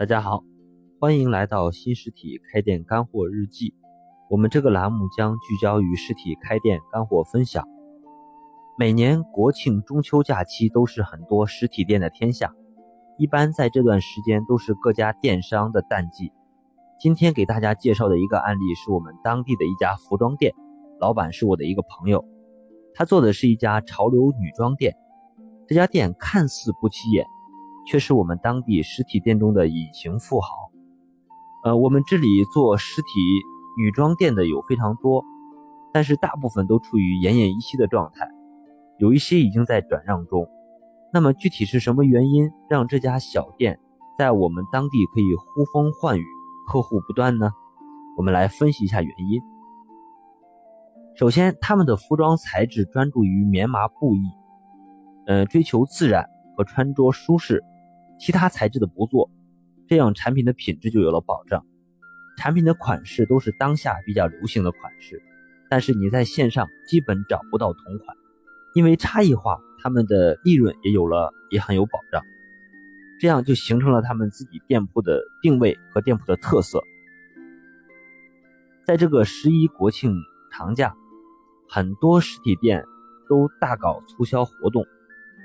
大家好，欢迎来到新实体开店干货日记。我们这个栏目将聚焦于实体开店干货分享。每年国庆、中秋假期都是很多实体店的天下，一般在这段时间都是各家电商的淡季。今天给大家介绍的一个案例是我们当地的一家服装店，老板是我的一个朋友，他做的是一家潮流女装店。这家店看似不起眼。却是我们当地实体店中的隐形富豪。呃，我们这里做实体女装店的有非常多，但是大部分都处于奄奄一息的状态，有一些已经在转让中。那么具体是什么原因让这家小店在我们当地可以呼风唤雨，客户不断呢？我们来分析一下原因。首先，他们的服装材质专注于棉麻布艺，呃，追求自然和穿着舒适。其他材质的不做，这样产品的品质就有了保障。产品的款式都是当下比较流行的款式，但是你在线上基本找不到同款，因为差异化，他们的利润也有了，也很有保障。这样就形成了他们自己店铺的定位和店铺的特色。在这个十一国庆长假，很多实体店都大搞促销活动，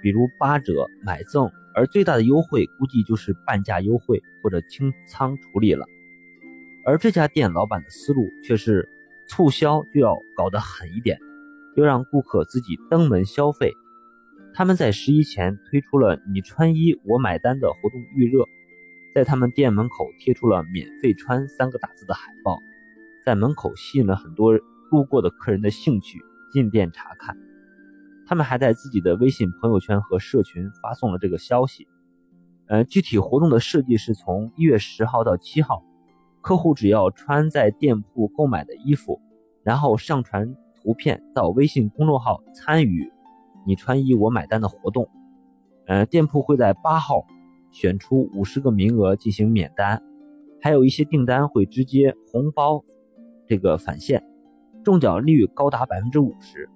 比如八折买赠。而最大的优惠估计就是半价优惠或者清仓处理了，而这家店老板的思路却是促销就要搞得狠一点，要让顾客自己登门消费。他们在十一前推出了“你穿衣我买单”的活动预热，在他们店门口贴出了“免费穿”三个大字的海报，在门口吸引了很多路过的客人的兴趣进店查看。他们还在自己的微信朋友圈和社群发送了这个消息。呃，具体活动的设计是从一月十号到七号，客户只要穿在店铺购买的衣服，然后上传图片到微信公众号参与“你穿衣我买单”的活动。呃，店铺会在八号选出五十个名额进行免单，还有一些订单会直接红包这个返现，中奖率高达百分之五十。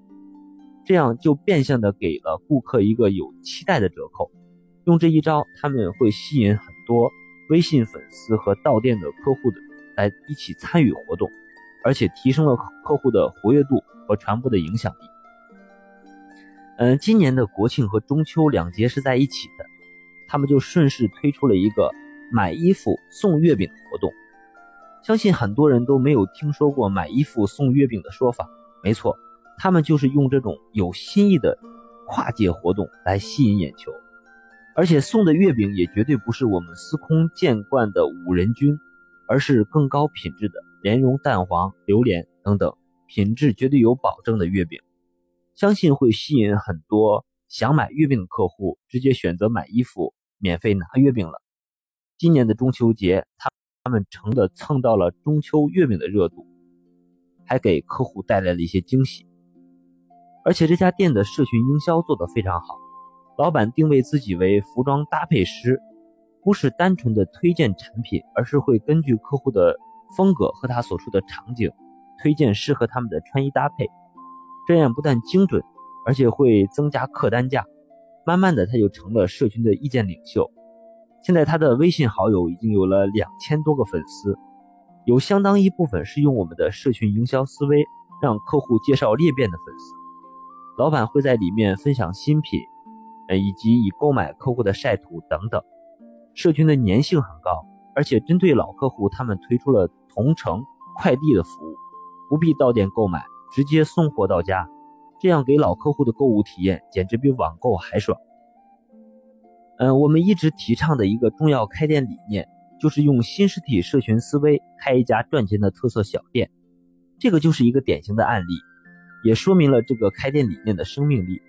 这样就变相的给了顾客一个有期待的折扣，用这一招，他们会吸引很多微信粉丝和到店的客户的来一起参与活动，而且提升了客户的活跃度和传播的影响力。嗯，今年的国庆和中秋两节是在一起的，他们就顺势推出了一个买衣服送月饼的活动。相信很多人都没有听说过买衣服送月饼的说法，没错。他们就是用这种有新意的跨界活动来吸引眼球，而且送的月饼也绝对不是我们司空见惯的五仁君，而是更高品质的莲蓉蛋黄、榴莲等等，品质绝对有保证的月饼，相信会吸引很多想买月饼的客户直接选择买衣服，免费拿月饼了。今年的中秋节，他他们成的蹭到了中秋月饼的热度，还给客户带来了一些惊喜。而且这家店的社群营销做得非常好，老板定位自己为服装搭配师，不是单纯的推荐产品，而是会根据客户的风格和他所处的场景，推荐适合他们的穿衣搭配。这样不但精准，而且会增加客单价。慢慢的，他就成了社群的意见领袖。现在他的微信好友已经有了两千多个粉丝，有相当一部分是用我们的社群营销思维，让客户介绍裂变的粉丝。老板会在里面分享新品，呃，以及已购买客户的晒图等等。社群的粘性很高，而且针对老客户，他们推出了同城快递的服务，不必到店购买，直接送货到家。这样给老客户的购物体验简直比网购还爽。嗯，我们一直提倡的一个重要开店理念，就是用新实体社群思维开一家赚钱的特色小店。这个就是一个典型的案例。也说明了这个开店理念的生命力。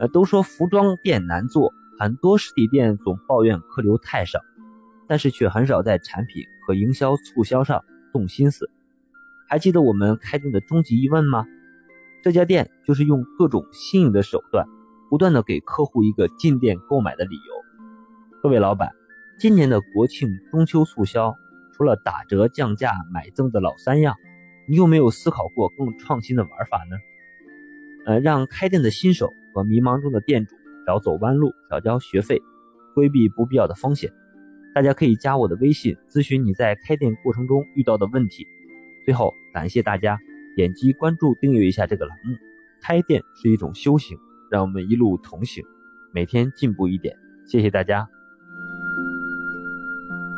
呃，都说服装店难做，很多实体店总抱怨客流太少，但是却很少在产品和营销促销上动心思。还记得我们开店的终极疑问吗？这家店就是用各种新颖的手段，不断的给客户一个进店购买的理由。各位老板，今年的国庆、中秋促销，除了打折、降价、买赠的老三样。你有没有思考过更创新的玩法呢？呃，让开店的新手和迷茫中的店主少走弯路，少交学费，规避不必要的风险。大家可以加我的微信咨询你在开店过程中遇到的问题。最后，感谢大家点击关注订阅一下这个栏目。开店是一种修行，让我们一路同行，每天进步一点。谢谢大家。